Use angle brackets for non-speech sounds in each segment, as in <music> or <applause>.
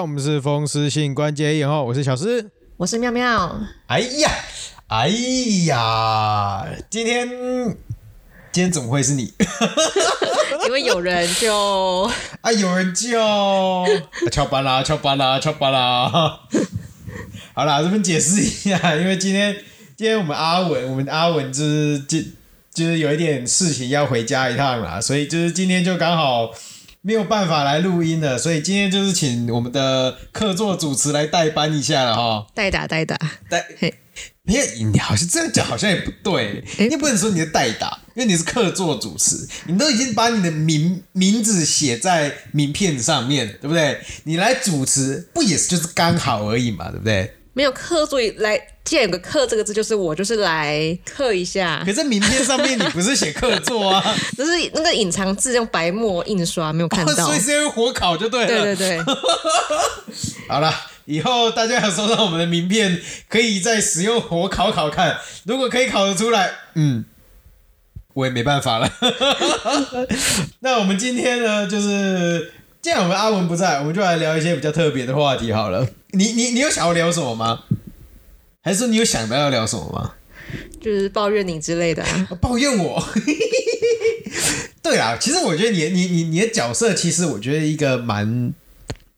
我们是风湿性关节炎哦，我是小施，我是妙妙。哎呀，哎呀，今天今天怎么会是你？<laughs> 因为有人就 <laughs> 啊，有人就翘班啦，翘班啦，翘班啦。好啦，这边解释一下，因为今天今天我们阿文，我们阿文就是就就是有一点事情要回家一趟啦，所以就是今天就刚好。没有办法来录音的，所以今天就是请我们的客座主持来代班一下了哈。代打代打代，没有你好像这样讲好像也不对，你不能说你是代打，因为你是客座主持，你都已经把你的名名字写在名片上面，对不对？你来主持不也是就是刚好而已嘛，对不对？没有客座来。既然有个“客”这个字，就是我就是来刻一下。可是名片上面你不是写客座啊？<laughs> 只是那个隐藏字用白墨印刷，没有看到。哦、所以是因为火烤就对了。对对对。<laughs> 好了，以后大家要收到我们的名片，可以再使用火烤烤看。如果可以烤得出来，嗯，我也没办法了。<laughs> 那我们今天呢，就是既然我们阿文不在，我们就来聊一些比较特别的话题好了。你你你有想要聊什么吗？还是你有想到要聊什么吗？就是抱怨你之类的啊。<laughs> 抱怨我？<laughs> 对啊，其实我觉得你你你你的角色，其实我觉得一个蛮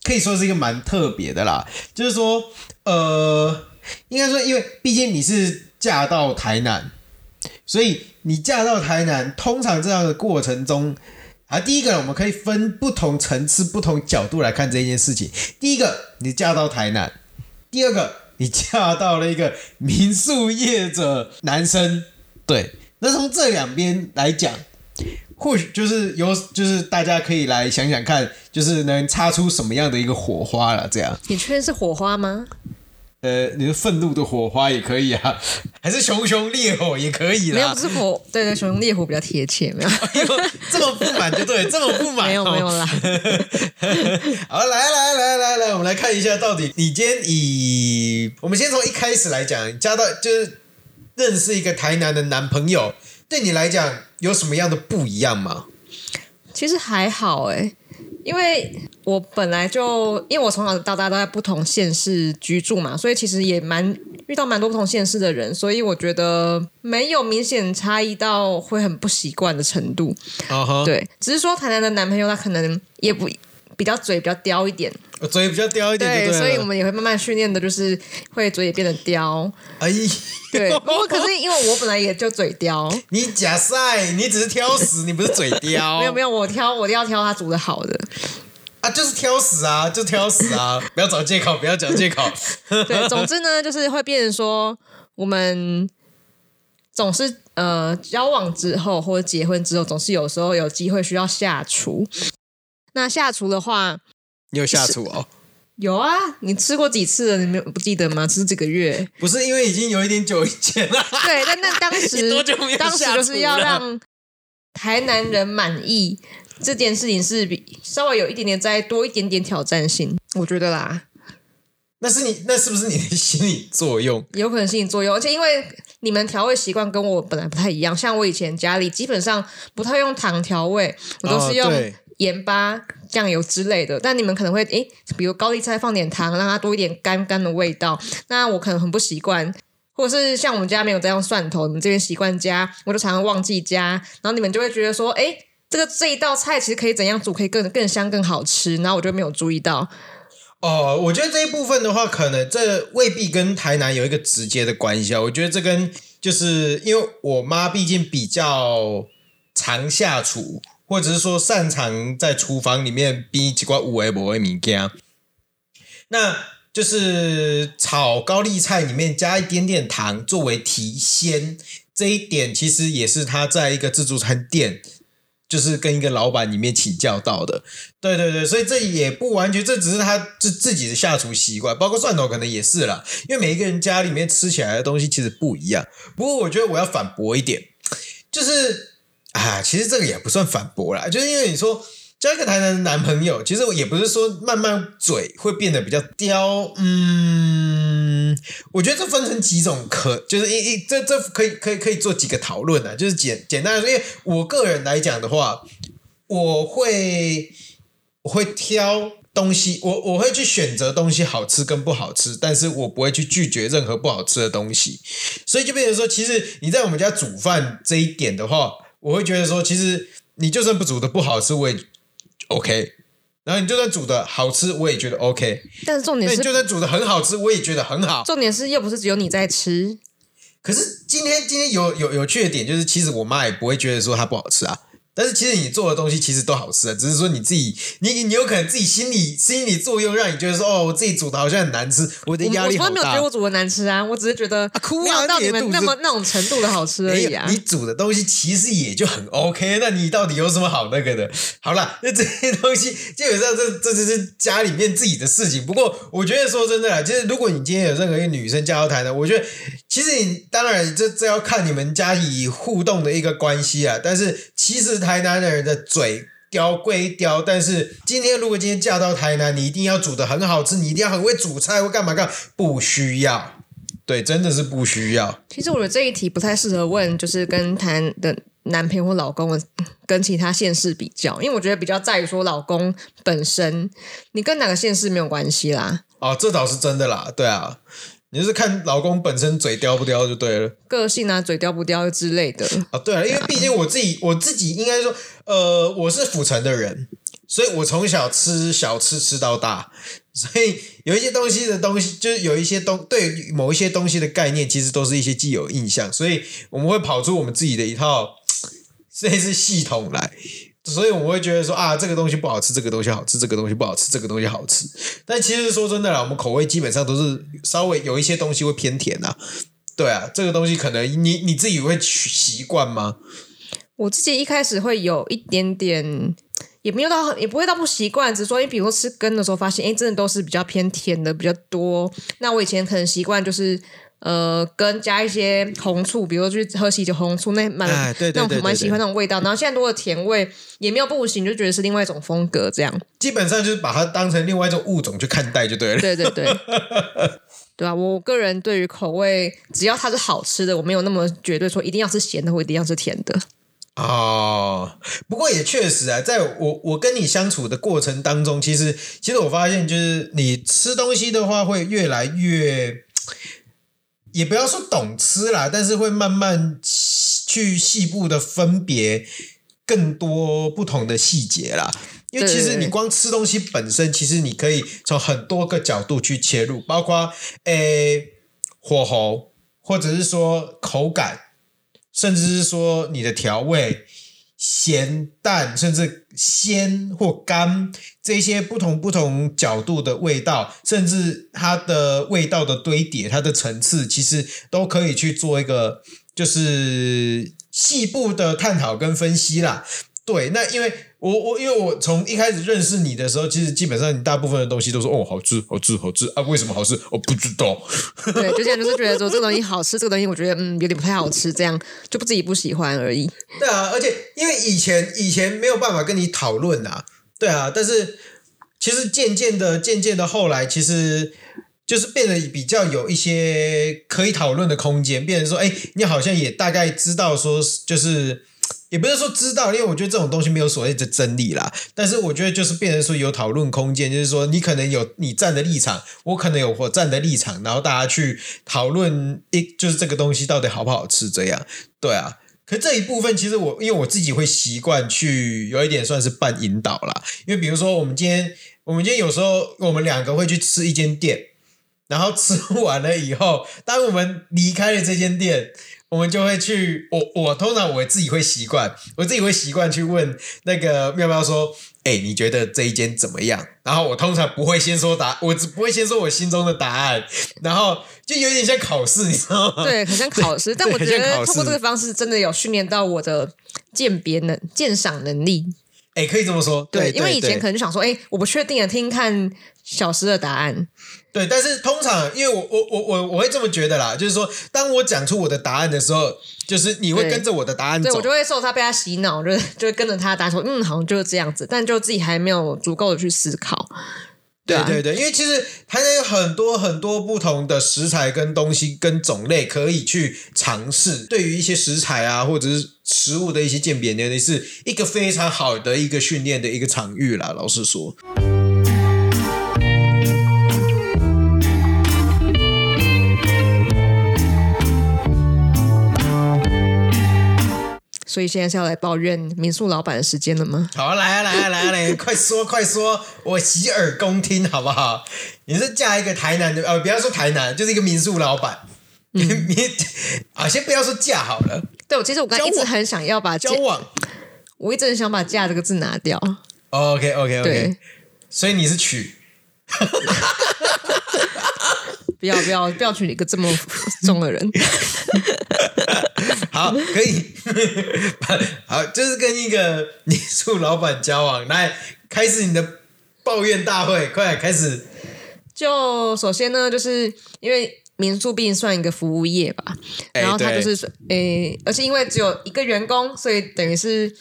可以说是一个蛮特别的啦。就是说，呃，应该说，因为毕竟你是嫁到台南，所以你嫁到台南，通常这样的过程中啊，第一个我们可以分不同层次、不同角度来看这件事情。第一个，你嫁到台南；第二个。你嫁到了一个民宿业者男生，对，那从这两边来讲，或许就是有，就是大家可以来想想看，就是能擦出什么样的一个火花了。这样，你确定是火花吗？呃，你的愤怒的火花也可以啊，<laughs> 还是熊熊烈火也可以啦。没有，不是火，对对，熊熊烈火比较贴切，没有。这么不满就对，<laughs> 这么不满，没有没有啦。<laughs> 好，来来来来来，我们来看一下，到底你今天以我们先从一开始来讲，加到就是认识一个台南的男朋友，对你来讲有什么样的不一样吗？其实还好哎、欸。因为我本来就，因为我从小到大都在不同县市居住嘛，所以其实也蛮遇到蛮多不同县市的人，所以我觉得没有明显差异到会很不习惯的程度。Uh huh. 对，只是说台南的男朋友他可能也不比较嘴比较刁一点，嘴比较刁一点对，对，所以我们也会慢慢训练的，就是会嘴也变得刁。哎呦，对，不过可是因为我本来也就嘴刁，你假赛，你只是挑食，你不是嘴刁。<laughs> 没有没有，我挑我要挑他煮的好的啊，就是挑食啊，就挑食啊，不要找借口，不要找借口。<laughs> 对，总之呢，就是会变成说，我们总是呃交往之后或者结婚之后，总是有时候有机会需要下厨。那下厨的话，你有下厨哦？有啊，你吃过几次了？你没有不记得吗？吃几个月？不是因为已经有一点久以前了。对，但那当时 <laughs> 当时就是要让台南人满意，这件事情是比稍微有一点点再多一点点挑战性，我觉得啦。那是你那是不是你的心理作用？有可能心理作用，而且因为你们调味习惯跟我本来不太一样，像我以前家里基本上不太用糖调味，我都是用、哦。盐巴、酱油之类的，但你们可能会诶，比如高丽菜放点糖，让它多一点干干的味道。那我可能很不习惯，或者是像我们家没有这样蒜头，你们这边习惯加，我就常常忘记加。然后你们就会觉得说，诶，这个这一道菜其实可以怎样煮，可以更更香、更好吃。然后我就没有注意到。哦，我觉得这一部分的话，可能这未必跟台南有一个直接的关系啊。我觉得这跟就是因为我妈毕竟比较常下厨。或者是说擅长在厨房里面逼几块五味博味米羹，那就是炒高丽菜里面加一点点糖作为提鲜，这一点其实也是他在一个自助餐店，就是跟一个老板里面请教到的。对对对，所以这也不完全，这只是他自自己的下厨习惯，包括蒜头可能也是啦，因为每一个人家里面吃起来的东西其实不一样。不过我觉得我要反驳一点，就是。啊，其实这个也不算反驳啦，就是因为你说交一个台南的男朋友，其实我也不是说慢慢嘴会变得比较刁，嗯，我觉得这分成几种可，就是一一这这可以可以可以做几个讨论啊，就是简简单的说，因为我个人来讲的话，我会我会挑东西，我我会去选择东西好吃跟不好吃，但是我不会去拒绝任何不好吃的东西。所以就变成说，其实你在我们家煮饭这一点的话，我会觉得说，其实你就算不煮的不好吃，我也 OK。然后你就算煮的好吃，我也觉得 OK。但是重点是，就算煮的很好吃，我也觉得很好。重点是又不是只有你在吃。可是今天今天有有有趣的点就是，其实我妈也不会觉得说它不好吃啊。但是其实你做的东西其实都好吃的，只是说你自己，你你有可能自己心理心理作用让你觉得说，哦，我自己煮的好像很难吃，我的压力好大。我没有觉得我煮的难吃啊，我只是觉得啊没有到你们那么那种程度的好吃而已啊。你煮的东西其实也就很 OK，那你到底有什么好那个的？好了，<laughs> 那这些东西基本上这这这是家里面自己的事情。不过我觉得说真的啦，其实如果你今天有任何一个女生嫁到台南，我觉得其实你当然这这要看你们家里互动的一个关系啊，但是。其实台南的人的嘴刁归刁，但是今天如果今天嫁到台南，你一定要煮的很好吃，你一定要很会煮菜或干嘛干嘛，不需要，对，真的是不需要。其实我觉得这一题不太适合问，就是跟台南的男朋友或老公 <laughs> 跟其他县市比较，因为我觉得比较在于说老公本身，你跟哪个县市没有关系啦。哦，这倒是真的啦，对啊。你就是看老公本身嘴刁不刁就对了，个性啊，嘴刁不刁之类的啊。对啊，因为毕竟我自己，我自己应该说，呃，我是府城的人，所以我从小吃小吃吃到大，所以有一些东西的东西，就是有一些东对某一些东西的概念，其实都是一些既有印象，所以我们会跑出我们自己的一套类似系统来。所以我们会觉得说啊，这个东西不好吃，这个东西好吃，这个东西不好吃，这个东西好吃。但其实说真的啦，我们口味基本上都是稍微有一些东西会偏甜啊。对啊，这个东西可能你你自己会习惯吗？我自己一开始会有一点点，也没有到，也不会到不习惯。只是说，你比如说吃羹的时候，发现哎，真的都是比较偏甜的比较多。那我以前可能习惯就是。呃，跟加一些红醋，比如说去喝喜酒红醋，那蛮、哎、那种蛮喜欢那种味道。然后现在多了甜味，也没有不行，就觉得是另外一种风格。这样基本上就是把它当成另外一种物种去看待就对了。对对对，<laughs> 对啊，我个人对于口味，只要它是好吃的，我没有那么绝对说一定要是咸的或一定要是甜的。哦，不过也确实啊，在我我跟你相处的过程当中，其实其实我发现，就是你吃东西的话，会越来越。也不要说懂吃啦，但是会慢慢去细部的分别更多不同的细节啦。因为其实你光吃东西本身，其实你可以从很多个角度去切入，包括诶火候，或者是说口感，甚至是说你的调味。咸淡，甚至鲜或干，这些不同不同角度的味道，甚至它的味道的堆叠，它的层次，其实都可以去做一个就是细部的探讨跟分析啦。对，那因为我我因为我从一开始认识你的时候，其实基本上你大部分的东西都说哦好吃好吃好吃啊，为什么好吃？我不知道。<laughs> 对，就这样，就是觉得说这个东西好吃，这个东西我觉得嗯有点不太好吃，这样就不自己不喜欢而已。对啊，而且因为以前以前没有办法跟你讨论啊，对啊，但是其实渐渐的渐渐的后来，其实就是变得比较有一些可以讨论的空间，变成说哎，你好像也大概知道说就是。也不是说知道，因为我觉得这种东西没有所谓的真理啦。但是我觉得就是变成说有讨论空间，就是说你可能有你站的立场，我可能有我站的立场，然后大家去讨论一就是这个东西到底好不好吃这样。对啊，可这一部分其实我因为我自己会习惯去有一点算是半引导啦。因为比如说我们今天我们今天有时候我们两个会去吃一间店，然后吃完了以后，当我们离开了这间店。我们就会去，我我通常我自己会习惯，我自己会习惯去问那个妙妙说，哎，你觉得这一间怎么样？然后我通常不会先说答，<laughs> 我只不会先说我心中的答案，然后就有点像考试，你知道吗？对，很像考试。但我觉得通过这个方式，真的有训练到我的鉴别能、鉴赏能力。哎，可以这么说，对，对，因为以前可能就想说，哎，我不确定的，听看小诗的答案。对，但是通常，因为我我我我我会这么觉得啦，就是说，当我讲出我的答案的时候，就是你会跟着我的答案走，我就会受他被他洗脑，就就会跟着他答案说，嗯，好像就是这样子，但就自己还没有足够的去思考。对啊，对对对，因为其实还有很多很多不同的食材跟东西跟种类可以去尝试，对于一些食材啊或者是食物的一些鉴别能力，是一个非常好的一个训练的一个场域啦。老实说。所以现在是要来抱怨民宿老板的时间了吗？好，来啊，来啊，来啊，来啊，快说，快说，我洗耳恭听，好不好？你是嫁一个台南的，呃，不要说台南，就是一个民宿老板。你你 <laughs> 啊，先不要说嫁好了。对，我其实我刚一直很想要把交往，我一直很想把“嫁”这个字拿掉。OK OK OK，所以你是娶。<laughs> 不要不要不要娶一个这么重的人。<laughs> 好，可以。<laughs> 好，就是跟一个民宿老板交往，来开始你的抱怨大会，快开始。就首先呢，就是因为民宿毕竟算一个服务业吧，然后他就是诶、欸，而且因为只有一个员工，所以等于是。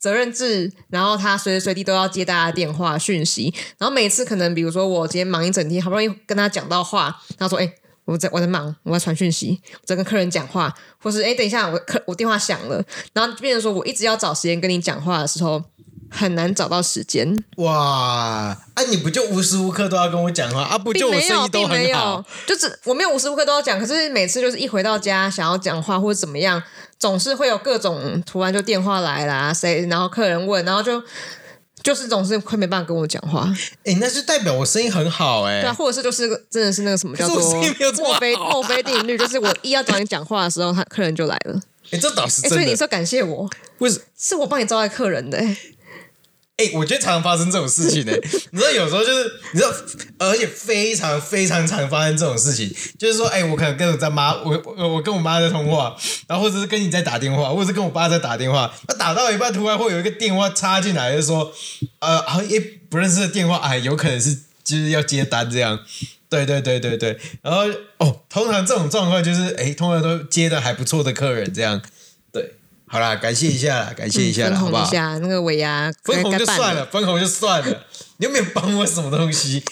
责任制，然后他随时随地都要接大家电话讯息，然后每次可能比如说我今天忙一整天，好不容易跟他讲到话，他说：“哎，我在我在忙，我在传讯息，我在跟客人讲话，或是哎，等一下我客我电话响了，然后变成说我一直要找时间跟你讲话的时候。”很难找到时间哇！哎、啊，你不就无时无刻都要跟我讲话啊？不就我生意都很好，就是我没有无时无刻都要讲，可是每次就是一回到家想要讲话或者怎么样，总是会有各种突然就电话来啦，谁然后客人问，然后就就是总是会没办法跟我讲话。哎，那就代表我生意很好哎、欸，对啊，或者是就是真的是那个什么叫做墨菲墨菲定律，就是我一要找你讲话的时候，他客人就来了。哎，这倒是真的。所以你说感谢我，为什是我帮你招待客人的、欸。哎、我觉得常常发生这种事情呢、<laughs> 你知道，有时候就是你知道，而且非常非常常发生这种事情，就是说，哎、我可能跟我在妈，我我跟我妈在通话，然后或者是跟你在打电话，或者是跟我爸在打电话，那打到一半，突然会有一个电话插进来，就说，呃，好，也不认识的电话，哎，有可能是就是要接单这样。对对对对对，然后哦，通常这种状况就是，哎、通常都接的还不错的客人这样。好啦，感谢一下啦，感谢一下啦，好不好？一下那个尾牙，分红就算了，分红就算了。<laughs> 你有没有帮我什么东西？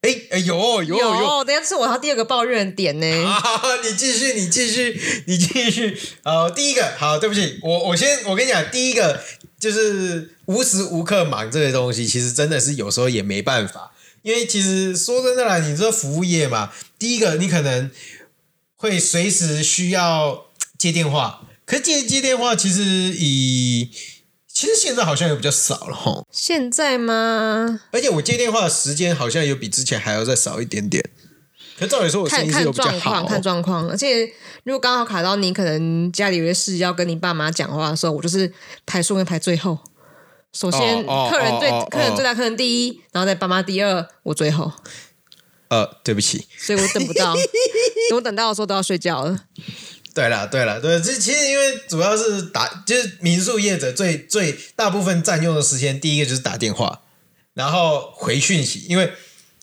哎哎，有有有，有，等下是我要第二个抱怨点呢。<laughs> 好，你继续，你继续，你继续。好，第一个，好，对不起，我我先我跟你讲，第一个就是无时无刻忙这个东西，其实真的是有时候也没办法，因为其实说真的啦，你这服务业嘛，第一个你可能会随时需要接电话。可是接接电话，其实以其实现在好像也比较少了哈。现在吗？而且我接电话的时间好像有比之前还要再少一点点。可照理说，我生意是有比较好。看看状况，看状况。而且如果刚好卡到你可能家里有些事要跟你爸妈讲话的时候，我就是排顺位排最后。首先，客人最客人最大，客人第一，然后再爸妈第二，我最后。呃，对不起。所以我等不到，<laughs> 等我等到的时候都要睡觉了。对了，对了，对，这其实因为主要是打，就是民宿业者最最大部分占用的时间，第一个就是打电话，然后回讯息，因为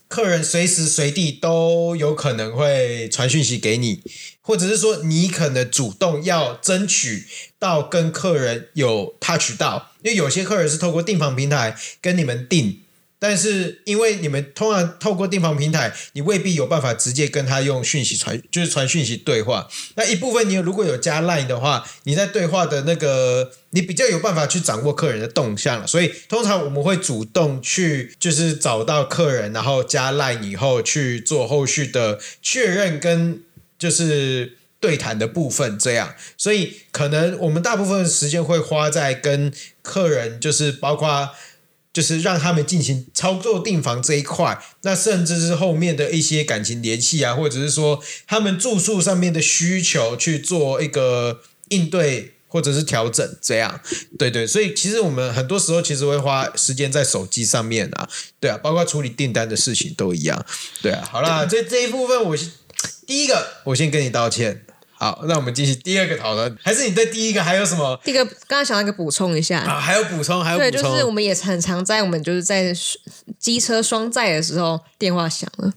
客人随时随地都有可能会传讯息给你，或者是说你可能主动要争取到跟客人有 touch 到，因为有些客人是透过订房平台跟你们订。但是，因为你们通常透过订房平台，你未必有办法直接跟他用讯息传，就是传讯息对话。那一部分，你如果有加 Line 的话，你在对话的那个，你比较有办法去掌握客人的动向。所以，通常我们会主动去，就是找到客人，然后加 Line 以后去做后续的确认跟就是对谈的部分。这样，所以可能我们大部分时间会花在跟客人，就是包括。就是让他们进行操作订房这一块，那甚至是后面的一些感情联系啊，或者是说他们住宿上面的需求去做一个应对或者是调整，这样，对对，所以其实我们很多时候其实会花时间在手机上面啊，对啊，包括处理订单的事情都一样，对啊，好啦，这这一部分我先第一个我先跟你道歉。好，那我们进行第二个讨论，还是你对第一个还有什么？第一个刚刚想到一个补充一下啊，还有补充，还有补充，对，就是我们也很常在我们就是在机车双载的时候，电话响了，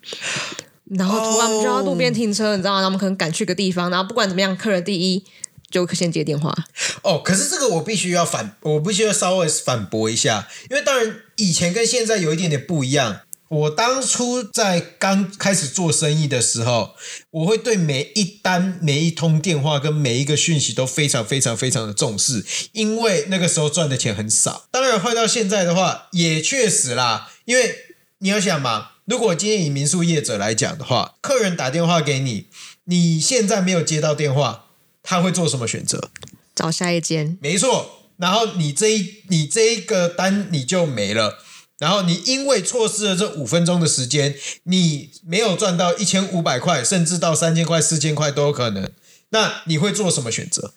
然后突然我们就要路边停车，你知道吗？然后我们可能赶去个地方，然后不管怎么样，客人第一就先接电话。哦，可是这个我必须要反，我必须要稍微反驳一下，因为当然以前跟现在有一点点不一样。我当初在刚开始做生意的时候，我会对每一单、每一通电话跟每一个讯息都非常、非常、非常的重视，因为那个时候赚的钱很少。当然换到现在的话，也确实啦，因为你要想嘛，如果今天以民宿业者来讲的话，客人打电话给你，你现在没有接到电话，他会做什么选择？找下一间，没错。然后你这一你这一个单你就没了，然后你因为错失了这五分钟的时间，你没有赚到一千五百块，甚至到三千块、四千块都有可能。那你会做什么选择？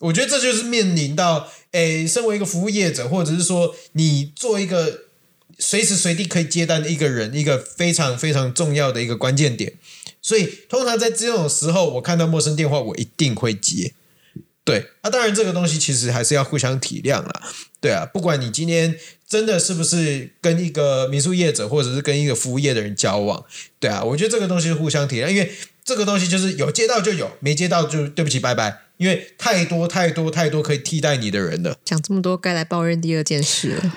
我觉得这就是面临到，诶，身为一个服务业者，或者是说你做一个随时随地可以接单的一个人，一个非常非常重要的一个关键点。所以，通常在这种时候，我看到陌生电话，我一定会接。对，那、啊、当然这个东西其实还是要互相体谅啦。对啊，不管你今天真的是不是跟一个民宿业者，或者是跟一个服务业的人交往，对啊，我觉得这个东西是互相体谅，因为这个东西就是有接到就有，没接到就对不起，拜拜。因为太多太多太多可以替代你的人了。讲这么多，该来抱怨第二件事了。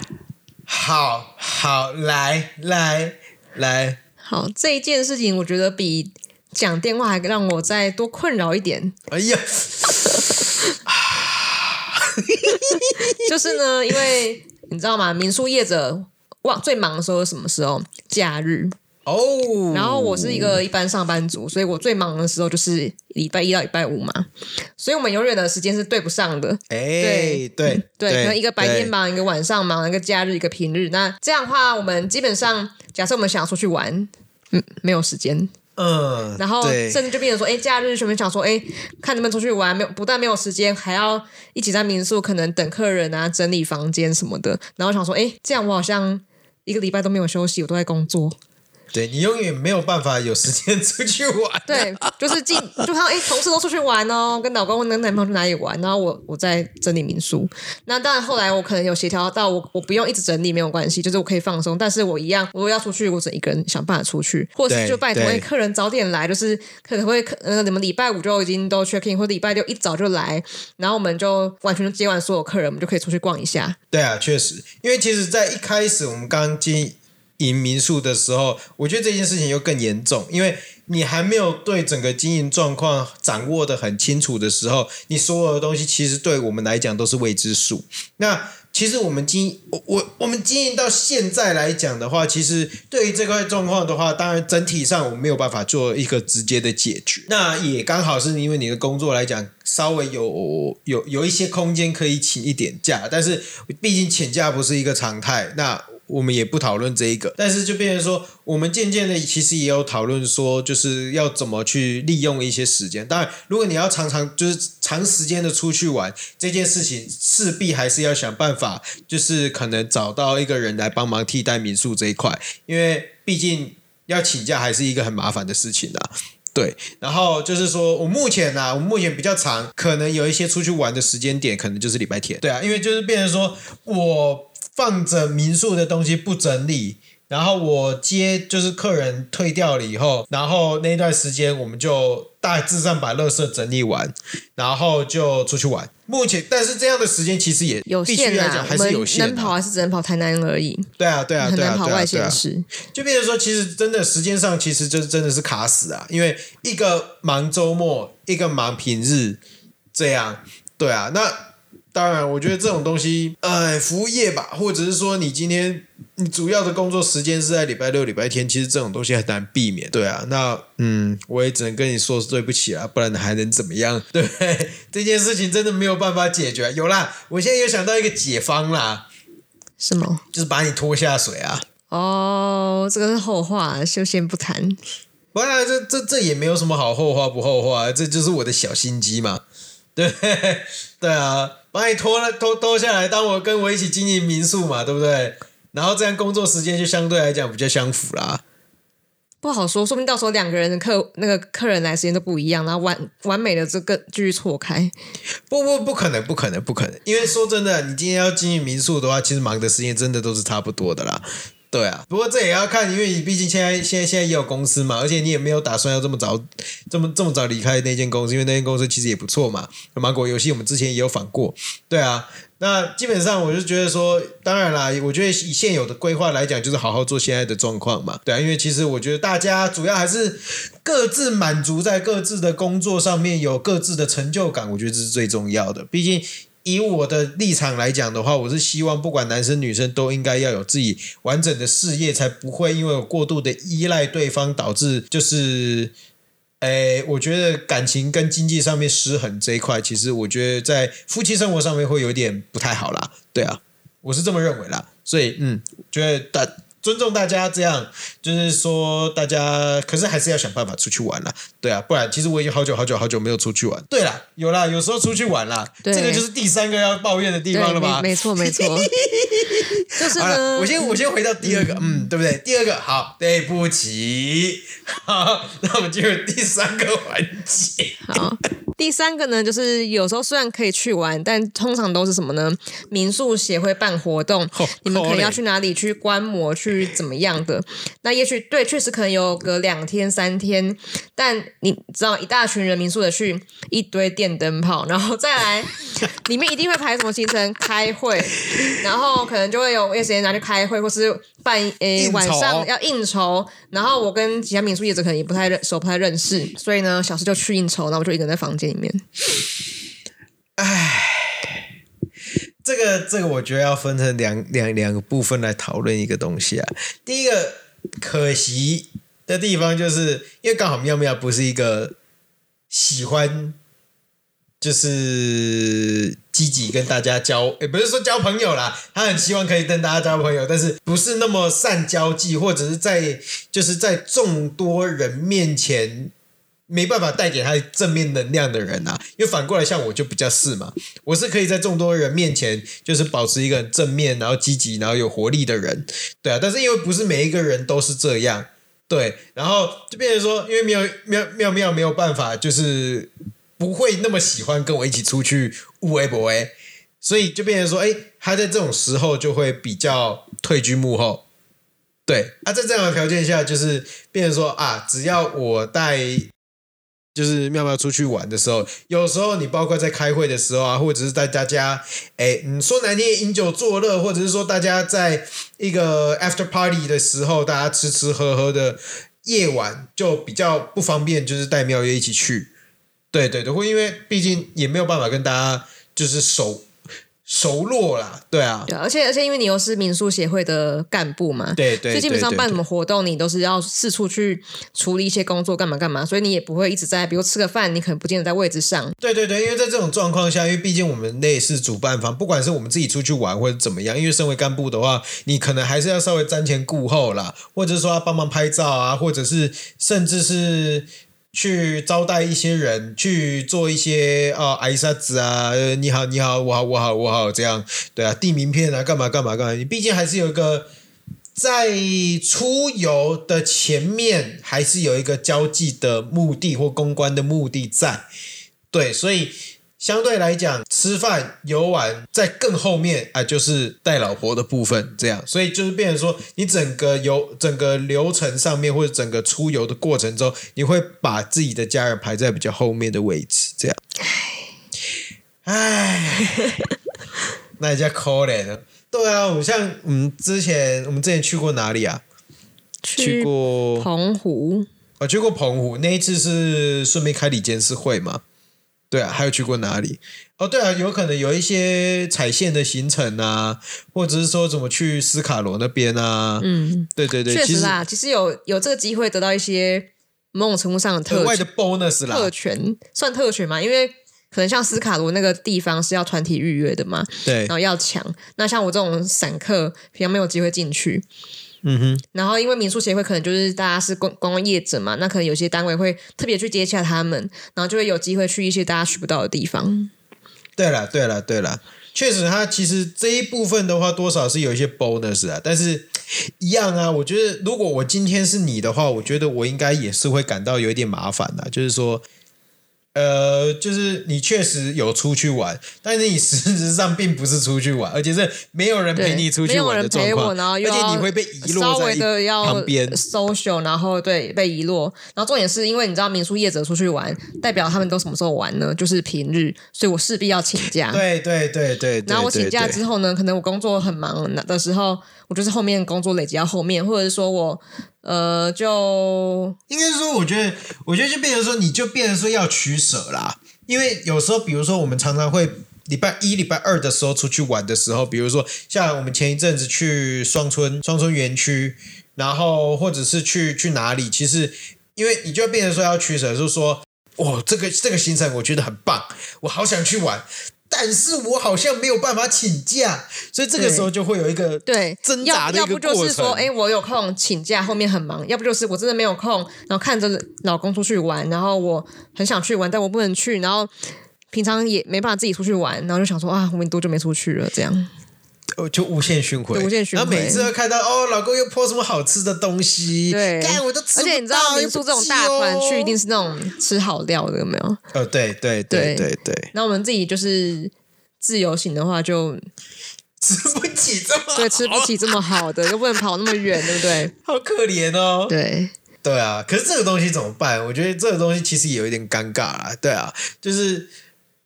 好好，来来来，好，这一件事情，我觉得比讲电话还让我再多困扰一点。哎呀！<laughs> <laughs> 就是呢，因为你知道吗？民宿业者哇，最忙的时候是什么时候？假日哦。Oh. 然后我是一个一般上班族，所以我最忙的时候就是礼拜一到礼拜五嘛。所以我们永远的时间是对不上的。哎、欸，对对、嗯、对，可能一个白天忙，一个晚上忙，一个假日，一个平日。那这样的话，我们基本上，假设我们想要出去玩，嗯，没有时间。嗯，然后甚至就变成说，哎对，假日全部想说，哎，看能不能出去玩，没有，不但没有时间，还要一起在民宿，可能等客人啊，整理房间什么的。然后想说，哎，这样我好像一个礼拜都没有休息，我都在工作。对，你永远没有办法有时间出去玩，啊。对，就是进就他哎，同事都出去玩哦，跟老公跟男朋友去哪里玩，然后我我在整理民宿。那当然后来我可能有协调到我，我我不用一直整理没有关系，就是我可以放松。但是我一样，我要出去，我只一个人想办法出去，或是就拜托哎客人早点来，就是可能会呃你们礼拜五就已经都 check in，或者礼拜六一早就来，然后我们就完全接完所有客人，我们就可以出去逛一下。对啊，确实，因为其实，在一开始我们刚进。营民宿的时候，我觉得这件事情又更严重，因为你还没有对整个经营状况掌握得很清楚的时候，你所有的东西其实对我们来讲都是未知数。那其实我们经我我我们经营到现在来讲的话，其实对于这块状况的话，当然整体上我们没有办法做一个直接的解决。那也刚好是因为你的工作来讲，稍微有有有一些空间可以请一点假，但是毕竟请假不是一个常态。那我们也不讨论这一个，但是就变成说，我们渐渐的其实也有讨论说，就是要怎么去利用一些时间。当然，如果你要常常就是长时间的出去玩，这件事情势必还是要想办法，就是可能找到一个人来帮忙替代民宿这一块，因为毕竟要请假还是一个很麻烦的事情啊。对，然后就是说我目前啊，我目前比较长，可能有一些出去玩的时间点，可能就是礼拜天。对啊，因为就是变成说我。放着民宿的东西不整理，然后我接就是客人退掉了以后，然后那段时间我们就大致上把垃圾整理完，然后就出去玩。目前，但是这样的时间其实也有限啊，还是有限，能跑还是只能跑台南而已。对啊，对啊，很难跑外县市。就变成说，其实真的时间上，其实就真的是卡死啊，因为一个忙周末，一个忙平日，这样，对啊，那。当然，我觉得这种东西，哎，服务业吧，或者是说你今天你主要的工作时间是在礼拜六、礼拜天，其实这种东西很难避免。对啊，那嗯，我也只能跟你说对不起啊，不然还能怎么样？<laughs> 对不对？这件事情真的没有办法解决。有啦，我现在又想到一个解方啦。什么？就是把你拖下水啊！哦，这个是后话，就先不谈。不然这这这也没有什么好后话不后话，这就是我的小心机嘛。对 <laughs> 对啊。把你拖了拖拖下来，当我跟我一起经营民宿嘛，对不对？然后这样工作时间就相对来讲比较相符啦。不好说，说不定到时候两个人的客那个客人来时间都不一样，然后完完美的这个继续错开。不不不可能，不可能，不可能！因为说真的，你今天要经营民宿的话，其实忙的时间真的都是差不多的啦。对啊，不过这也要看，因为你毕竟现在现在现在也有公司嘛，而且你也没有打算要这么早这么这么早离开那间公司，因为那间公司其实也不错嘛。芒果游戏我们之前也有访过，对啊。那基本上我就觉得说，当然啦，我觉得以现有的规划来讲，就是好好做现在的状况嘛。对啊，因为其实我觉得大家主要还是各自满足在各自的工作上面，有各自的成就感，我觉得这是最重要的。毕竟。以我的立场来讲的话，我是希望不管男生女生都应该要有自己完整的事业，才不会因为过度的依赖对方，导致就是诶，我觉得感情跟经济上面失衡这一块，其实我觉得在夫妻生活上面会有点不太好啦。对啊，我是这么认为啦。所以，嗯，觉得大。尊重大家，这样就是说，大家可是还是要想办法出去玩啦，对啊，不然其实我已经好久好久好久没有出去玩。对啦，有啦，有时候出去玩啦，对这个就是第三个要抱怨的地方了吧？没错，没错。<laughs> 就是呢，我先我先回到第二个，嗯，嗯，对不对？第二个好，对不起，好，那我们进入第三个环节。好，第三个呢，就是有时候虽然可以去玩，但通常都是什么呢？民宿协会办活动，哦、你们可能要去哪里去观摩去。怎么样的？那也许对，确实可能有个两天三天，但你知道，一大群人民宿的去一堆电灯泡，然后再来，<laughs> 里面一定会排什么行程？开会，然后可能就会有一些时间拿去开会，或是办诶、欸、晚上要应酬。然后我跟其他民宿业者可能也不太认熟，不太认识，所以呢，小时就去应酬，然后我就一个人在房间里面。唉。这个这个，我觉得要分成两两两个部分来讨论一个东西啊。第一个可惜的地方，就是因为刚好妙妙不是一个喜欢就是积极跟大家交，也不是说交朋友啦，他很希望可以跟大家交朋友，但是不是那么善交际，或者是在就是在众多人面前。没办法带给他正面能量的人啊，因为反过来像我就比较是嘛，我是可以在众多人面前就是保持一个正面，然后积极，然后有活力的人，对啊。但是因为不是每一个人都是这样，对，然后就变成说，因为妙妙妙妙没有办法，就是不会那么喜欢跟我一起出去乌微博哎，所以就变成说，哎，他在这种时候就会比较退居幕后，对啊，在这样的条件下，就是变成说啊，只要我带。就是妙妙出去玩的时候，有时候你包括在开会的时候啊，或者是在大家，哎，你说难听饮酒作乐，或者是说大家在一个 after party 的时候，大家吃吃喝喝的夜晚，就比较不方便，就是带妙月一起去。对对对，会因为毕竟也没有办法跟大家就是熟。熟络啦，对啊，对，而且而且因为你又是民宿协会的干部嘛，对对，所以基本上办什么活动，你都是要四处去处理一些工作，干嘛干嘛，所以你也不会一直在，比如吃个饭，你可能不见得在位置上。对对对，因为在这种状况下，因为毕竟我们类似主办方，不管是我们自己出去玩或者怎么样，因为身为干部的话，你可能还是要稍微瞻前顾后啦，或者说要帮忙拍照啊，或者是甚至是。去招待一些人，去做一些啊，挨沙子啊，你好，你好，我好，我好，我好，这样对啊，递名片啊，干嘛干嘛干嘛？你毕竟还是有一个在出游的前面，还是有一个交际的目的或公关的目的在，对，所以。相对来讲，吃饭游玩在更后面啊，就是带老婆的部分，这样，所以就是变成说，你整个游整个流程上面，或者整个出游的过程中，你会把自己的家人排在比较后面的位置，这样。唉，那也叫可怜了。对啊，我像嗯，之前我们之前去过哪里啊？去过澎湖。我去过澎湖，那一次是顺便开理监事会嘛。对啊，还有去过哪里？哦，对啊，有可能有一些踩线的行程啊，或者是说怎么去斯卡罗那边啊。嗯，对对对，确实啦，其实，有有这个机会得到一些某种程度上的特额外的 bonus 啦，特权算特权嘛？因为可能像斯卡罗那个地方是要团体预约的嘛，对，然后要抢。那像我这种散客，平常没有机会进去。嗯哼，然后因为民宿协会可能就是大家是公公共业者嘛，那可能有些单位会特别去接洽他们，然后就会有机会去一些大家去不到的地方。对了，对了，对了，确实，他其实这一部分的话，多少是有一些 bonus 啊，但是一样啊，我觉得如果我今天是你的话，我觉得我应该也是会感到有一点麻烦的，就是说。呃，就是你确实有出去玩，但是你实质上并不是出去玩，而且是没有人陪你出去玩的状况，然后而且你会被遗落在旁边，social，然后对被遗落，然后重点是因为你知道民宿业者出去玩，代表他们都什么时候玩呢？就是平日，所以我势必要请假。对对对对，然后我请假之后呢，可能我工作很忙的时候。我就是后面工作累积到后面，或者是说我，呃，就应该说，我觉得，我觉得就变成说，你就变成说要取舍啦。因为有时候，比如说我们常常会礼拜一、礼拜二的时候出去玩的时候，比如说像我们前一阵子去双村双村园区，然后或者是去去哪里，其实因为你就变成说要取舍，就是说，哦，这个这个行程我觉得很棒，我好想去玩。但是我好像没有办法请假，所以这个时候就会有一个对挣扎的一个过程。要不就是说，哎，我有空请假，后面很忙；要不就是我真的没有空，然后看着老公出去玩，然后我很想去玩，但我不能去，然后平常也没办法自己出去玩，然后就想说啊，我们多久没出去了？这样，就无限循环，无限循环。然后每次都看到哦，老公又 po 什么好吃的东西，对，我都吃不到。而且你知道民宿这种大团去，一定是那种吃好料的，有没有？哦，对对对对对。那我们自己就是。自由行的话就吃不起这么好 <laughs> 对，吃不起这么好的，又不能跑那么远，对不对？好可怜哦。对对啊，可是这个东西怎么办？我觉得这个东西其实也有一点尴尬啦。对啊，就是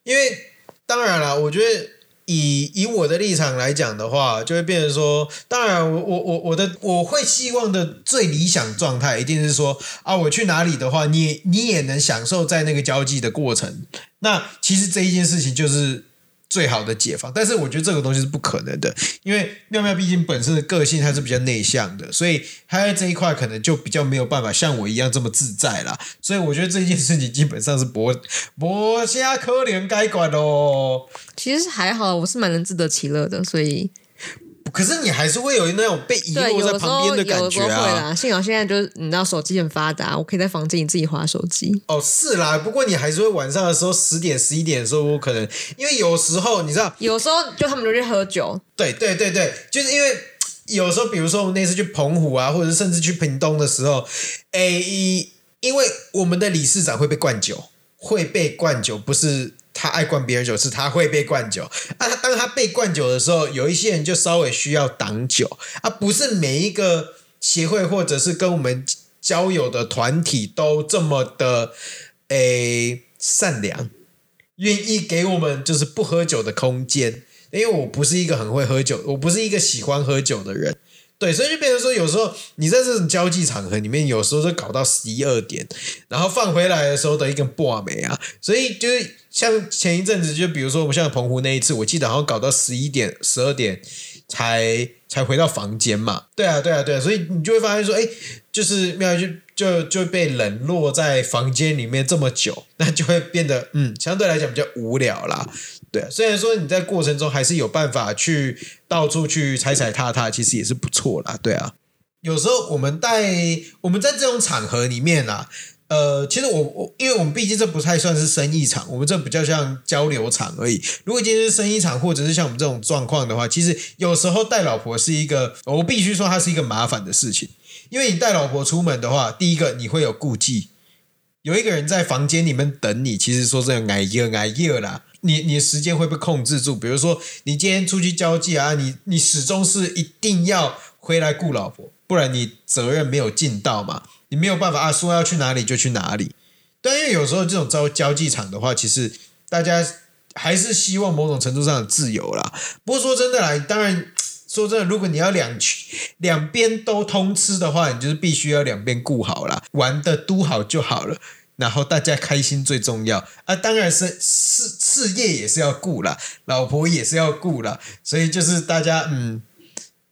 因为当然了，我觉得以以我的立场来讲的话，就会变成说，当然我我我我的我会希望的最理想状态一定是说啊，我去哪里的话，你你也能享受在那个交际的过程。那其实这一件事情就是。最好的解放，但是我觉得这个东西是不可能的，因为妙妙毕竟本身的个性还是比较内向的，所以他在这一块可能就比较没有办法像我一样这么自在啦。所以我觉得这件事情基本上是不不下可怜该管哦。其实还好，我是蛮能自得其乐的，所以。可是你还是会有那种被遗落在旁边的感觉啊！会啦，幸好现在就是你知道手机很发达，我可以在房间里自己划手机。哦，是啦，不过你还是会晚上的时候十点十一点的时候，我可能因为有时候你知道，有时候就他们就去喝酒。对对对对，就是因为有时候，比如说我们那次去澎湖啊，或者甚至去屏东的时候，诶，因为我们的理事长会被灌酒，会被灌酒，不是。他爱灌别人酒，是他会被灌酒啊。当他被灌酒的时候，有一些人就稍微需要挡酒啊。不是每一个协会或者是跟我们交友的团体都这么的诶善良，愿意给我们就是不喝酒的空间。因为我不是一个很会喝酒，我不是一个喜欢喝酒的人。对，所以就变成说，有时候你在这种交际场合里面，有时候就搞到十一二点，然后放回来的时候的一根破没啊。所以就是像前一阵子，就比如说我们像澎湖那一次，我记得好像搞到十一点、十二点才才回到房间嘛。对啊，对啊，对啊。所以你就会发现说，哎，就是妙就就就被冷落在房间里面这么久，那就会变得嗯，相对来讲比较无聊啦。对啊，虽然说你在过程中还是有办法去到处去踩踩踏踏，其实也是不错啦。对啊，有时候我们带我们在这种场合里面啊，呃，其实我我因为我们毕竟这不太算是生意场，我们这比较像交流场而已。如果今天是生意场，或者是像我们这种状况的话，其实有时候带老婆是一个，我必须说它是一个麻烦的事情，因为你带老婆出门的话，第一个你会有顾忌，有一个人在房间里面等你，其实说真的，哎呀哎呀啦。你你时间会被控制住，比如说你今天出去交际啊，你你始终是一定要回来顾老婆，不然你责任没有尽到嘛，你没有办法啊，说要去哪里就去哪里。但因为有时候这种交交际场的话，其实大家还是希望某种程度上的自由啦。不过说真的啦，当然说真的，如果你要两两边都通吃的话，你就是必须要两边顾好啦，玩的都好就好了。然后大家开心最重要啊，当然是事事业也是要顾啦，老婆也是要顾啦，所以就是大家嗯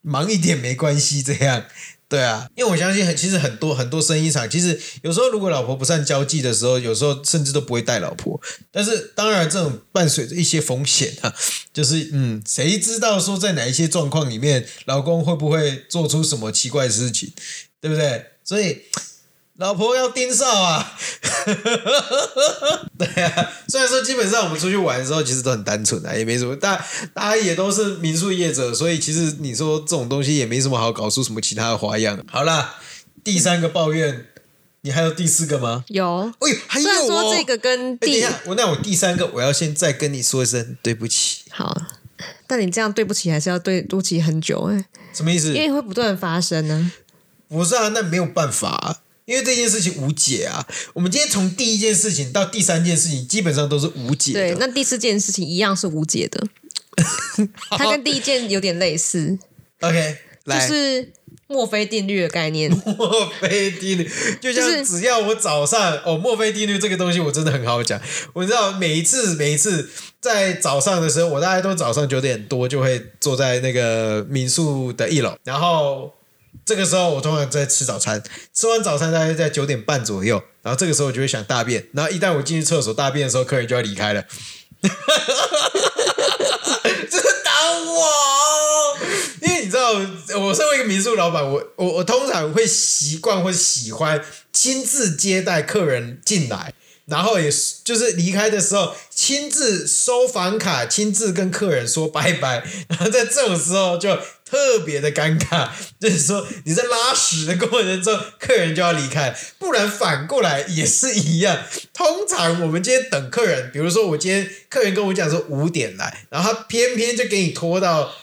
忙一点没关系，这样对啊，因为我相信很其实很多很多生意场，其实有时候如果老婆不善交际的时候，有时候甚至都不会带老婆，但是当然这种伴随着一些风险啊，就是嗯谁知道说在哪一些状况里面，老公会不会做出什么奇怪的事情，对不对？所以。老婆要盯梢啊，<laughs> 对啊，虽然说基本上我们出去玩的时候其实都很单纯啊，也没什么，但大家也都是民宿业者，所以其实你说这种东西也没什么好搞出什么其他的花样。好啦，第三个抱怨，你还有第四个吗？有，哎呦，还有哦。虽然说这个跟第，等一下，我那我第三个我要先再跟你说一声对不起。好，但你这样对不起还是要对不起很久哎，什么意思？因为会不断发生呢。不是啊，那没有办法啊。因为这件事情无解啊！我们今天从第一件事情到第三件事情，基本上都是无解的。对，那第四件事情一样是无解的。<laughs> 它跟第一件有点类似。OK，<laughs> 来，就是墨菲定律的概念。墨菲定律，就像只要我早上、就是、哦，墨菲定律这个东西我真的很好讲。我知道每一次每一次在早上的时候，我大概都早上九点多就会坐在那个民宿的一楼，然后。这个时候我通常在吃早餐，吃完早餐大概在九点半左右，然后这个时候我就会想大便，然后一旦我进去厕所大便的时候，客人就要离开了。<laughs> 这是打我，因为你知道，我身为一个民宿老板，我我我通常会习惯或喜欢亲自接待客人进来。然后也是，就是离开的时候，亲自收房卡，亲自跟客人说拜拜。然后在这种时候就特别的尴尬，<laughs> 就是说你在拉屎的过程中，客人就要离开，不然反过来也是一样。通常我们今天等客人，比如说我今天客人跟我讲说五点来，然后他偏偏就给你拖到。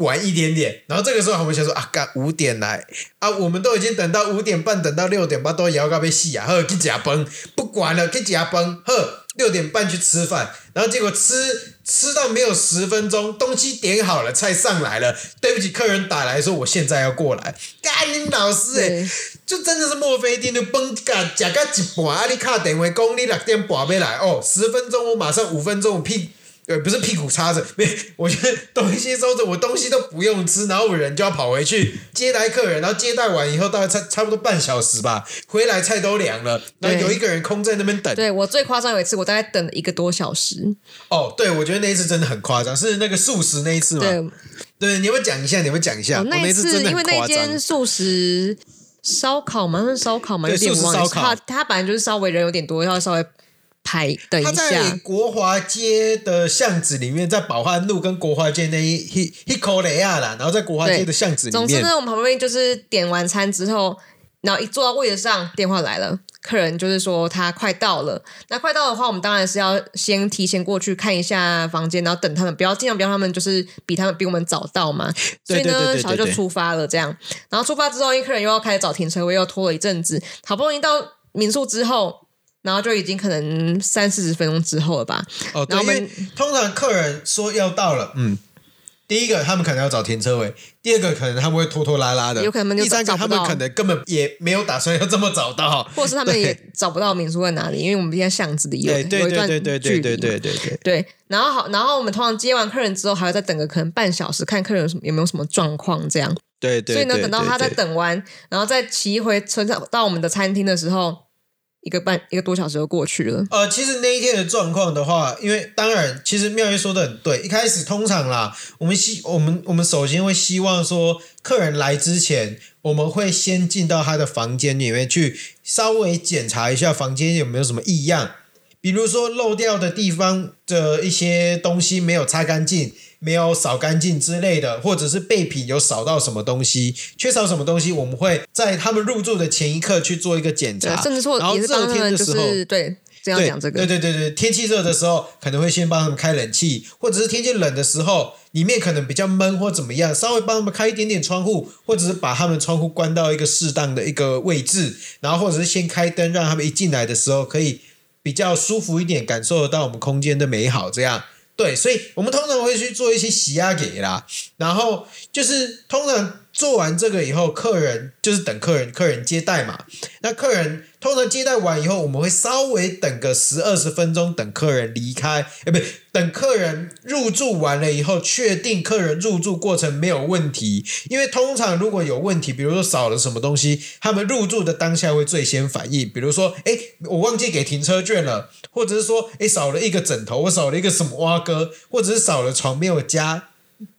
晚一点点，然后这个时候我们想说啊，干五点来啊，我们都已经等到五点半，等到六点半都摇到被戏啊，呵，去加班，不管了，去加班，呵，六点半去吃饭，然后结果吃吃到没有十分钟，东西点好了，菜上来了，对不起，客人打来说我现在要过来，干你老师哎、欸，就真的是墨菲定律，崩嘎假个一半，啊，你卡电话讲你六点半要来哦，十分钟我马上五分钟我屁。对，不是屁股插着，没，我觉得东西收着，我东西都不用吃，然后我人就要跑回去接待客人，然后接待完以后大概差差不多半小时吧，回来菜都凉了，然后有一个人空在那边等。对，我最夸张有一次，我大概等了一个多小时。哦，对，我觉得那一次真的很夸张，是那个素食那一次吗？对，对，你们讲一下，你们讲一下。哦、那一次，因为那间素食烧烤嘛，是烧烤嘛，有点忘了。他他本来就是稍微人有点多，要稍微。排等一下，他在国华街的巷子里面，在宝汉路跟国华街那一一一口雷亚啦，然后在国华街的巷子里面。总之呢，我们旁边就是点完餐之后，然后一坐到位置上，电话来了，客人就是说他快到了。那快到的话，我们当然是要先提前过去看一下房间，然后等他们，不要尽量不要他们就是比他们比我们早到嘛。所以呢，小就出发了，这样。然后出发之后，因为客人又要开始找停车位，又拖了一阵子，好不容易到民宿之后。然后就已经可能三四十分钟之后了吧。哦，对，我们通常客人说要到了，嗯，第一个他们可能要找停车位，第二个可能他们会拖拖拉拉的，有可能就第三他们可能根本也没有打算要这么早到，<laughs> 或是他们也找不到民宿在哪里，因为我们现在巷子里有对对对对对对对对对。然后好，然后我们通常接完客人之后，还要再等个可能半小时，看客人有什么有没有什么状况这样。对对。所以呢，等到他在等完，然后再骑回车上到我们的餐厅的时候。一个半一个多小时就过去了。呃，其实那一天的状况的话，因为当然，其实妙月说的很对。一开始通常啦，我们希我们我们首先会希望说，客人来之前，我们会先进到他的房间里面去，稍微检查一下房间有没有什么异样，比如说漏掉的地方的一些东西没有擦干净。没有扫干净之类的，或者是备品有扫到什么东西，缺少什么东西，我们会在他们入住的前一刻去做一个检查。甚至说，然后热天的时候，对，这样讲这个，对对对对，天气热的时候可能会先帮他们开冷气，或者是天气冷的时候，里面可能比较闷或怎么样，稍微帮他们开一点点窗户，或者是把他们窗户关到一个适当的一个位置，然后或者是先开灯，让他们一进来的时候可以比较舒服一点，感受得到我们空间的美好，这样。对，所以我们通常会去做一些洗压给啦，然后就是通常做完这个以后，客人就是等客人，客人接待嘛，那客人。通常接待完以后，我们会稍微等个十二十分钟，等客人离开，哎，不，等客人入住完了以后，确定客人入住过程没有问题。因为通常如果有问题，比如说少了什么东西，他们入住的当下会最先反应。比如说，哎，我忘记给停车券了，或者是说，哎，少了一个枕头，我少了一个什么挖哥，或者是少了床没有加，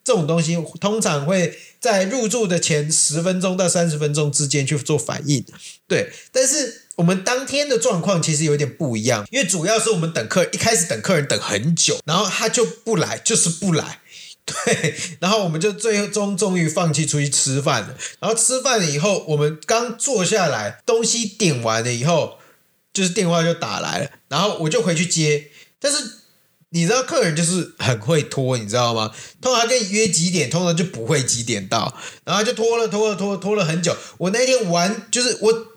这种东西通常会在入住的前十分钟到三十分钟之间去做反应。对，但是。我们当天的状况其实有点不一样，因为主要是我们等客，一开始等客人等很久，然后他就不来，就是不来，<laughs> 对，然后我们就最终终于放弃出去吃饭了。然后吃饭了以后，我们刚坐下来，东西点完了以后，就是电话就打来了，然后我就回去接。但是你知道客人就是很会拖，你知道吗？通常跟你约几点，通常就不会几点到，然后就拖了拖了拖了拖了很久。我那天玩就是我。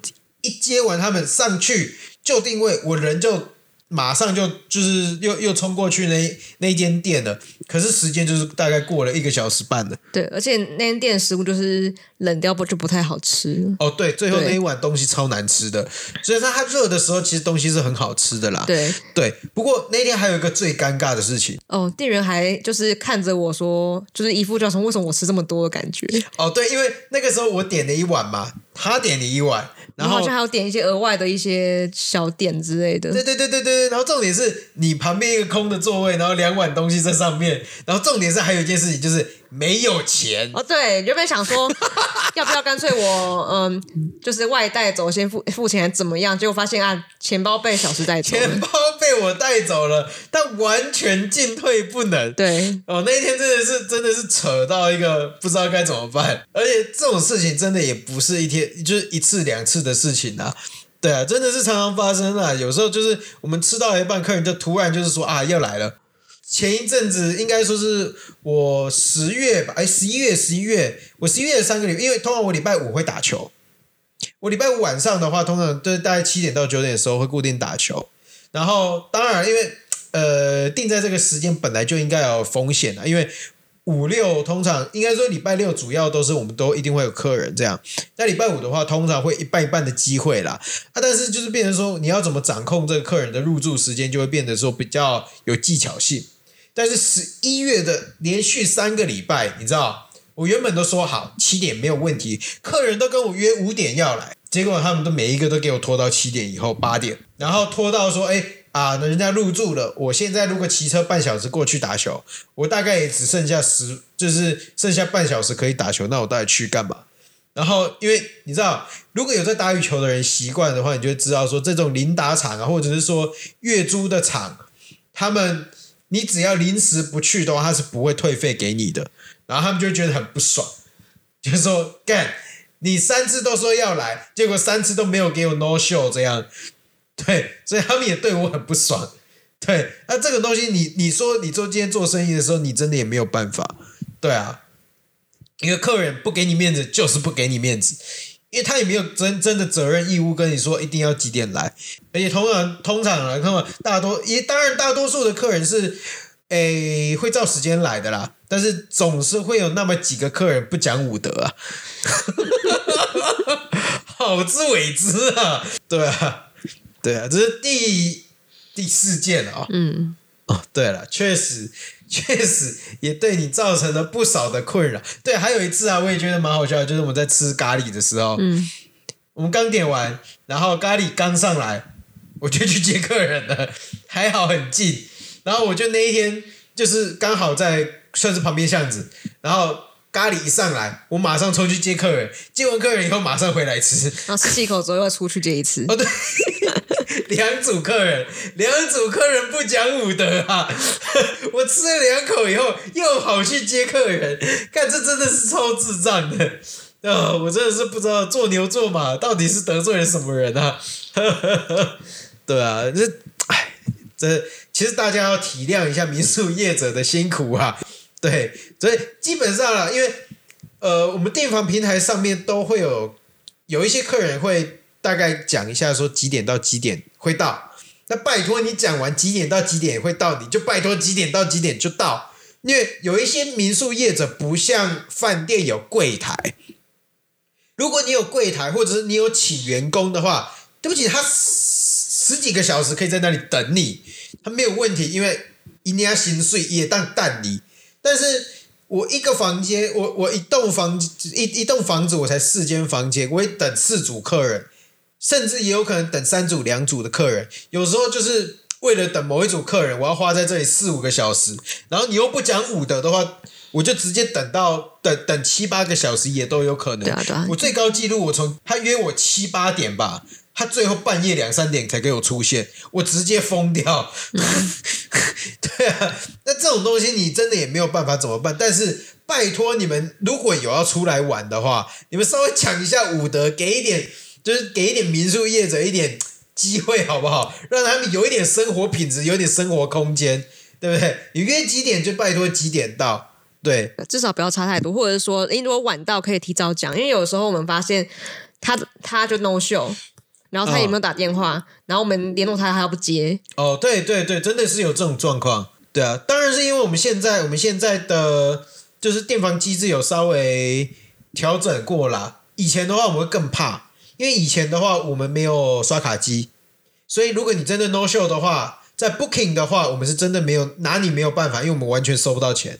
一接完他们上去就定位，我人就马上就就是又又冲过去那那间店了，可是时间就是大概过了一个小时半了。对，而且那间店食物就是冷掉不就不太好吃。哦，对，最后那一碗东西超难吃的，所以说它热的时候其实东西是很好吃的啦。对对，不过那天还有一个最尴尬的事情。哦，店员还就是看着我说，就是一副叫什么为什么我吃这么多的感觉。哦，对，因为那个时候我点了一碗嘛，他点你一碗。然后好像还有点一些额外的一些小点之类的。对对对对对，然后重点是你旁边一个空的座位，然后两碗东西在上面，然后重点是还有一件事情就是。没有钱哦，对，原本想说 <laughs> 要不要干脆我嗯，就是外带走，先付付钱怎么样？结果发现啊，钱包被小师带走，钱包被我带走了，但完全进退不能。对哦，那一天真的是真的是扯到一个不知道该怎么办，而且这种事情真的也不是一天就是一次两次的事情啊，对啊，真的是常常发生啊。有时候就是我们吃到一半，客人就突然就是说啊，要来了。前一阵子应该说是我十月吧，哎，十一月，十一月，我十一月三个礼拜，因为通常我礼拜五会打球，我礼拜五晚上的话，通常就是大概七点到九点的时候会固定打球，然后当然因为呃定在这个时间本来就应该有风险啊，因为五六通常应该说礼拜六主要都是我们都一定会有客人这样，那礼拜五的话通常会一半一半的机会啦，啊，但是就是变成说你要怎么掌控这个客人的入住时间，就会变得说比较有技巧性。但是十一月的连续三个礼拜，你知道，我原本都说好七点没有问题，客人都跟我约五点要来，结果他们都每一个都给我拖到七点以后八点，然后拖到说，哎啊，那人家入住了，我现在如果骑车半小时过去打球，我大概也只剩下十，就是剩下半小时可以打球，那我到底去干嘛？然后因为你知道，如果有在打羽球的人习惯的话，你就知道说，这种临打场啊，或者是说月租的场，他们。你只要临时不去的话，他是不会退费给你的。然后他们就觉得很不爽，就是说干，你三次都说要来，结果三次都没有给我 no show 这样，对，所以他们也对我很不爽。对，那这个东西你，你你说你做今天做生意的时候，你真的也没有办法，对啊，一个客人不给你面子，就是不给你面子。因为他也没有真真的责任义务跟你说一定要几点来，而且通常通常来看嘛，大多也当然大多数的客人是，诶会照时间来的啦，但是总是会有那么几个客人不讲武德啊，<laughs> 好自为之啊，对啊，对啊，这是第第四件啊，嗯，哦，对了，确实。<laughs> 确实也对你造成了不少的困扰。对，还有一次啊，我也觉得蛮好笑的，就是我们在吃咖喱的时候，嗯，我们刚点完，然后咖喱刚上来，我就去接客人了，<laughs> 还好很近。然后我就那一天就是刚好在算是旁边巷子，然后咖喱一上来，我马上冲去接客人，接完客人以后马上回来吃，然后吃几口之后又出去接一次。哦，对。<laughs> <laughs> 两组客人，两组客人不讲武德啊！<laughs> 我吃了两口以后，又跑去接客人，看这真的是超智障的啊！我真的是不知道做牛做马到底是得罪了什么人啊！<laughs> 对啊，这哎，这其实大家要体谅一下民宿业者的辛苦啊！对，所以基本上啊，因为呃，我们订房平台上面都会有有一些客人会。大概讲一下，说几点到几点会到？那拜托你讲完几点到几点会到，你就拜托几点到几点就到。因为有一些民宿业者不像饭店有柜台，如果你有柜台或者是你有请员工的话，对不起，他十几个小时可以在那里等你，他没有问题，因为人家薪水也当淡你。但是我一个房间，我我一栋房一一栋房子，我才四间房间，我会等四组客人。甚至也有可能等三组、两组的客人，有时候就是为了等某一组客人，我要花在这里四五个小时。然后你又不讲武德的话，我就直接等到等等七八个小时也都有可能。对啊对啊，我最高纪录，我从他约我七八点吧，他最后半夜两三点才给我出现，我直接疯掉。<laughs> 对啊，那这种东西你真的也没有办法怎么办？但是拜托你们，如果有要出来玩的话，你们稍微讲一下武德，给一点。就是给一点民宿业者一点机会，好不好？让他们有一点生活品质，有一点生活空间，对不对？你约几点就拜托几点到，对，至少不要差太多，或者是说，诶，如果晚到可以提早讲，因为有时候我们发现他他就 no show，然后他也没有打电话，哦、然后我们联络他，他又不接。哦，对对对，真的是有这种状况。对啊，当然是因为我们现在我们现在的就是电房机制有稍微调整过啦。以前的话我们会更怕，因为以前的话我们没有刷卡机，所以如果你真的 no show 的话，在 booking 的话，我们是真的没有拿你没有办法，因为我们完全收不到钱。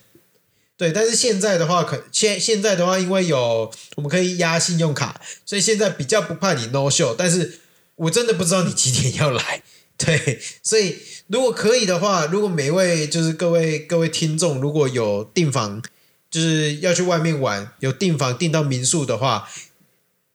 对，但是现在的话，可现现在的话，因为有我们可以压信用卡，所以现在比较不怕你 no show。但是我真的不知道你几点要来，<laughs> 对，所以如果可以的话，如果每位就是各位各位听众，如果有订房，就是要去外面玩，有订房订到民宿的话，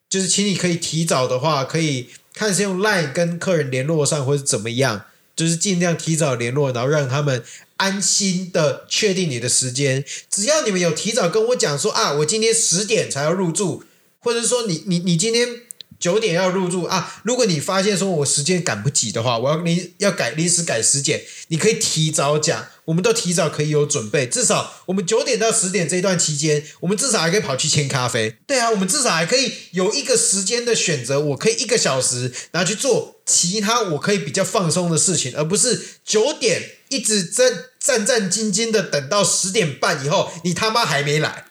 就是请你可以提早的话，可以看是用 Line 跟客人联络上，或者怎么样，就是尽量提早联络，然后让他们。安心的确定你的时间，只要你们有提早跟我讲说啊，我今天十点才要入住，或者说你你你今天。九点要入住啊！如果你发现说我时间赶不及的话，我要临要改临时改时间，你可以提早讲，我们都提早可以有准备。至少我们九点到十点这一段期间，我们至少还可以跑去签咖啡。对啊，我们至少还可以有一个时间的选择，我可以一个小时拿去做其他我可以比较放松的事情，而不是九点一直在战战兢兢的等到十点半以后，你他妈还没来，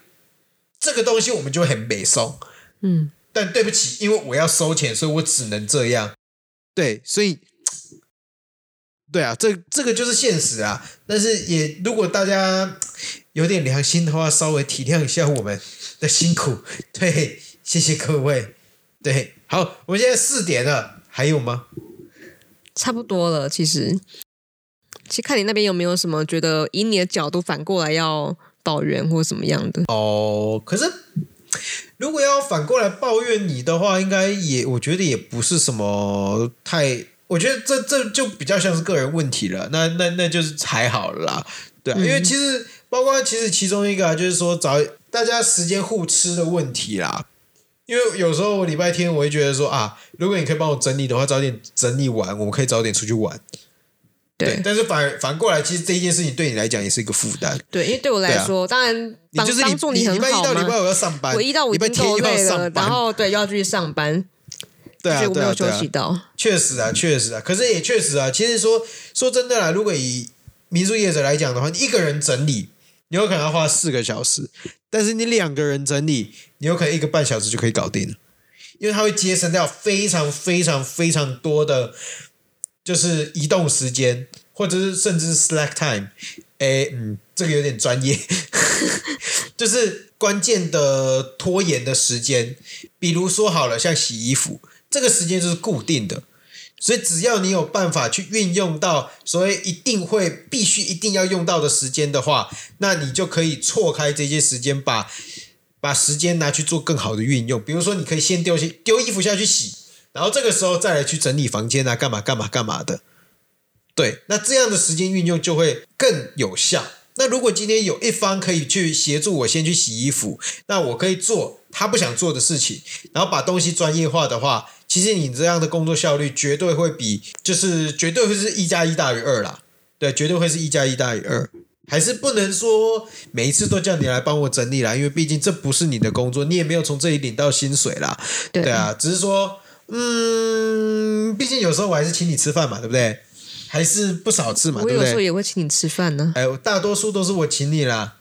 这个东西我们就很没松。嗯。但对不起，因为我要收钱，所以我只能这样。对，所以，对啊，这这个就是现实啊。但是也，如果大家有点良心的话，稍微体谅一下我们的辛苦。对，谢谢各位。对，好，我们现在四点了，还有吗？差不多了，其实，其实看你那边有没有什么觉得以你的角度反过来要抱怨或什么样的。哦，可是。如果要反过来抱怨你的话，应该也我觉得也不是什么太，我觉得这这就比较像是个人问题了。那那那就是还好啦，对啊，嗯、因为其实包括其实其中一个、啊、就是说找大家时间互吃的问题啦。因为有时候我礼拜天我会觉得说啊，如果你可以帮我整理的话，早点整理完，我们可以早点出去玩。对，对，但是反反过来，其实这一件事情对你来讲也是一个负担。对，因为对我来说，啊、当然你就是你很好。礼拜一到礼拜五要上班，我一到五已经够累了，然后对又要继续上班，对啊，我没有休息到。确实啊，确实啊，可是也确实啊。其实说说真的啦，如果以民宿业者来讲的话，你一个人整理，你有可能要花四个小时；但是你两个人整理，你有可能一个半小时就可以搞定了，因为它会节省掉非常非常非常多的。就是移动时间，或者是甚至是 slack time，哎，嗯，这个有点专业，<laughs> 就是关键的拖延的时间。比如说好了，像洗衣服，这个时间就是固定的，所以只要你有办法去运用到所谓一定会必须一定要用到的时间的话，那你就可以错开这些时间，把把时间拿去做更好的运用。比如说，你可以先丢些丢衣服下去洗。然后这个时候再来去整理房间啊，干嘛干嘛干嘛的，对，那这样的时间运用就会更有效。那如果今天有一方可以去协助我先去洗衣服，那我可以做他不想做的事情，然后把东西专业化的话，其实你这样的工作效率绝对会比，就是绝对会是一加一大于二啦。对，绝对会是一加一大于二，还是不能说每一次都叫你来帮我整理啦，因为毕竟这不是你的工作，你也没有从这里领到薪水啦。对，对啊，只是说。嗯，毕竟有时候我还是请你吃饭嘛，对不对？还是不少次嘛，对不对？我有时候也会请你吃饭呢。哎，大多数都是我请你啦，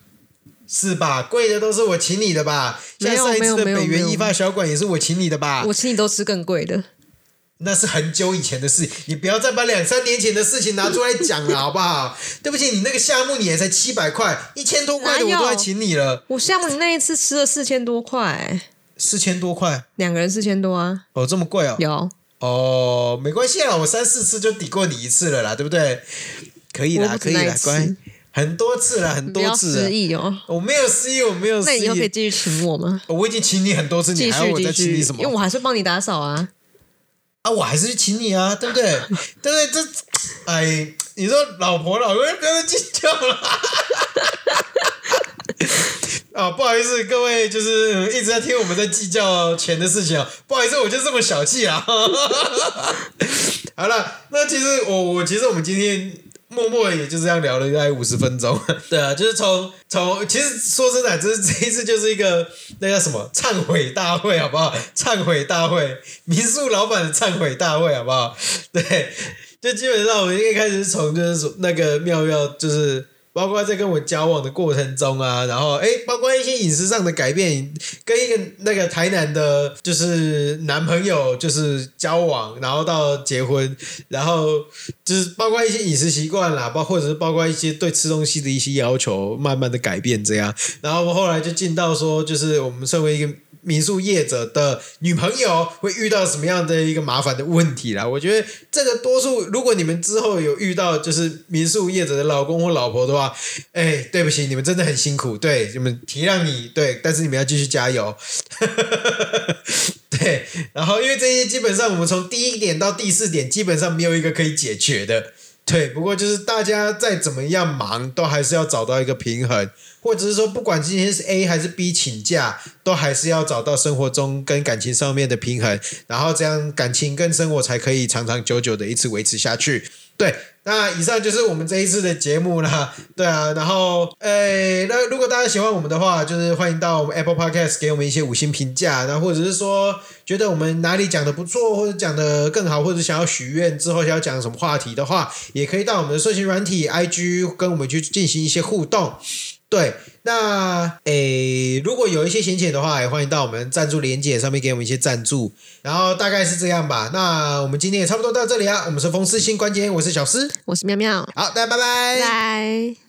是吧？贵的都是我请你的吧？像上一次的北园一发小馆也是我请你的吧？我请你都吃更贵的，那是很久以前的事，你不要再把两三年前的事情拿出来讲了，好不好？<laughs> 对不起，你那个项目你也才七百块，一千多块的我都还请你了。我项目你那一次吃了四千多块。四千多块，两个人四千多啊！哦，这么贵哦。有哦，没关系啊，我三四次就抵过你一次了啦，对不对？可以啦，可以啦，乖，很多次了，<laughs> 很多次。失忆哦，我没有失忆，我没有失忆。那你以后可以继续请我吗？我已经请你很多次，你还要我再请你什么？因为我还是帮你打扫啊。啊，我还是去请你啊，对不对？对不对？这，哎，你说老婆老公不要计较了。<laughs> 啊，不好意思，各位就是一直在听我们在计较钱的事情啊。不好意思，我就这么小气啊。<laughs> 好了，那其实我我其实我们今天默默也就这样聊了大概五十分钟。<laughs> 对啊，就是从从其实说真的，就是这一次就是一个那叫什么忏悔大会，好不好？忏悔大会，民宿老板的忏悔大会，好不好？对，就基本上我们一开始从就是那个妙妙就是。包括在跟我交往的过程中啊，然后哎，包括一些饮食上的改变，跟一个那个台南的，就是男朋友，就是交往，然后到结婚，然后就是包括一些饮食习惯啦，包或者是包括一些对吃东西的一些要求，慢慢的改变这样，然后我后来就进到说，就是我们身为一个。民宿业者的女朋友会遇到什么样的一个麻烦的问题啦？我觉得这个多数，如果你们之后有遇到就是民宿业者的老公或老婆的话，哎，对不起，你们真的很辛苦，对，你们体谅你，对，但是你们要继续加油，<laughs> 对。然后因为这些基本上我们从第一点到第四点基本上没有一个可以解决的，对。不过就是大家再怎么样忙，都还是要找到一个平衡。或者是说，不管今天是 A 还是 B 请假，都还是要找到生活中跟感情上面的平衡，然后这样感情跟生活才可以长长久久的一直维持下去。对，那以上就是我们这一次的节目啦。<laughs> 对啊，然后，诶，那如果大家喜欢我们的话，就是欢迎到我们 Apple Podcast 给我们一些五星评价，然后或者是说觉得我们哪里讲的不错，或者讲的更好，或者想要许愿之后想要讲什么话题的话，也可以到我们的社群软体 IG 跟我们去进行一些互动。对，那诶，如果有一些闲钱的话，也欢迎到我们赞助连接上面给我们一些赞助，然后大概是这样吧。那我们今天也差不多到这里啊，我们是风湿性关节炎，我是小诗，我是妙妙，好，大家拜拜，拜。